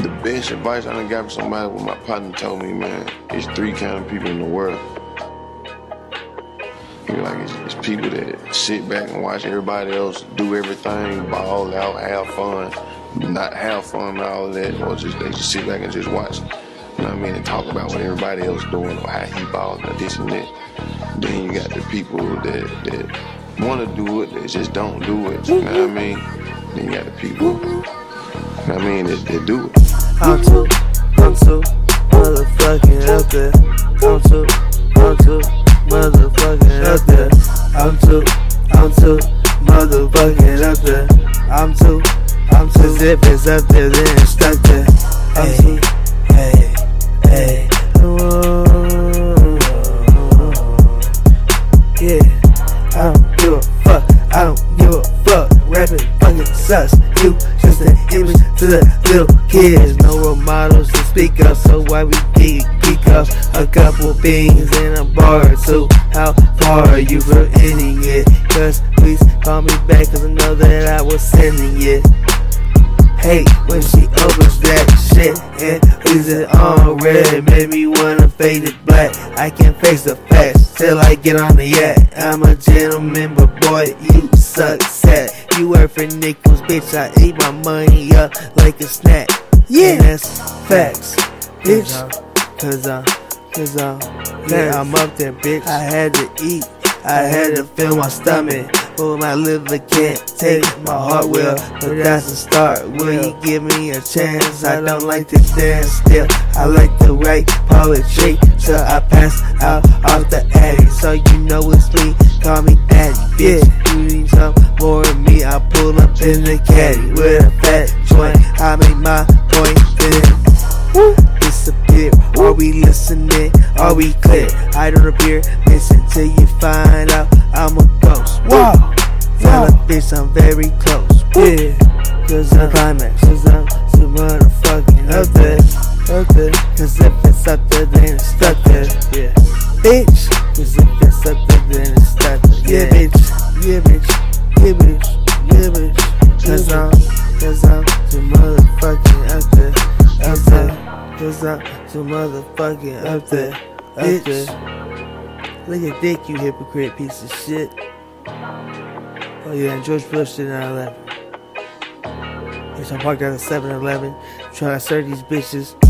The best advice I done got from somebody what my partner told me, man, it's three kind of people in the world. You know, like it's, it's people that sit back and watch everybody else do everything, ball out, have fun, not have fun and all that, or just they just sit back and just watch. You know what I mean? And talk about what everybody else doing or how he balling or this and that. Then you got the people that that want to do it, they just don't do it. You know what I mean? Then you got the people, you know what I mean, that, that do it. I'm too, I'm too motherfucking out there. I'm too, I'm too motherfucking out there. I'm too, I'm too motherfucking out there. I'm too, I'm too. Cause if it's up there, then it's stuck there. I'm too, hey, hey. Yeah, I don't give a fuck. I don't give a fuck. Rapping fucking sucks. You just an image to the little kids. No role models to speak of, so why we geek, geek up a couple beans in a bar or two? How far are you from ending it? Cause please call me back, cause I know that I was sending it. Hate when she opens that shit and leaves it on read. Made me wanna fade it black. I can't face the facts till I get on the yak. I'm a gentleman, but boy, you suck sad. You work for nickels, bitch. I eat my money up like a snack. Yeah, and that's facts, bitch. Cause I'm, cause I'm, yeah, I'm up there, bitch. I had to eat. I had to fill my stomach. But my liver can't take my heart will. But that's a start. Will you give me a chance? I don't like to dance still. I like to write poetry. So I pass out off the addy. So you know it's me. Call me Addy. Bitch, you need some in the caddy with a fat joint. I make my point then disappear. Are we listening? Are we clear? I don't appear. Listen till you find out I'm a ghost. Whoa! Tell a bitch I'm very close. Yeah. Cause I'm climax. Cause I'm so motherfucking up there. Up there. Cause if it's up there, then it's stuck there. Yeah. Bitch. Cause I'm so motherfucking up there. Up there. Look at Dick, you hypocrite piece of shit. Oh yeah, and George Bush did 9-11. Bitch, I parked at a 7-Eleven, trying to serve these bitches and get it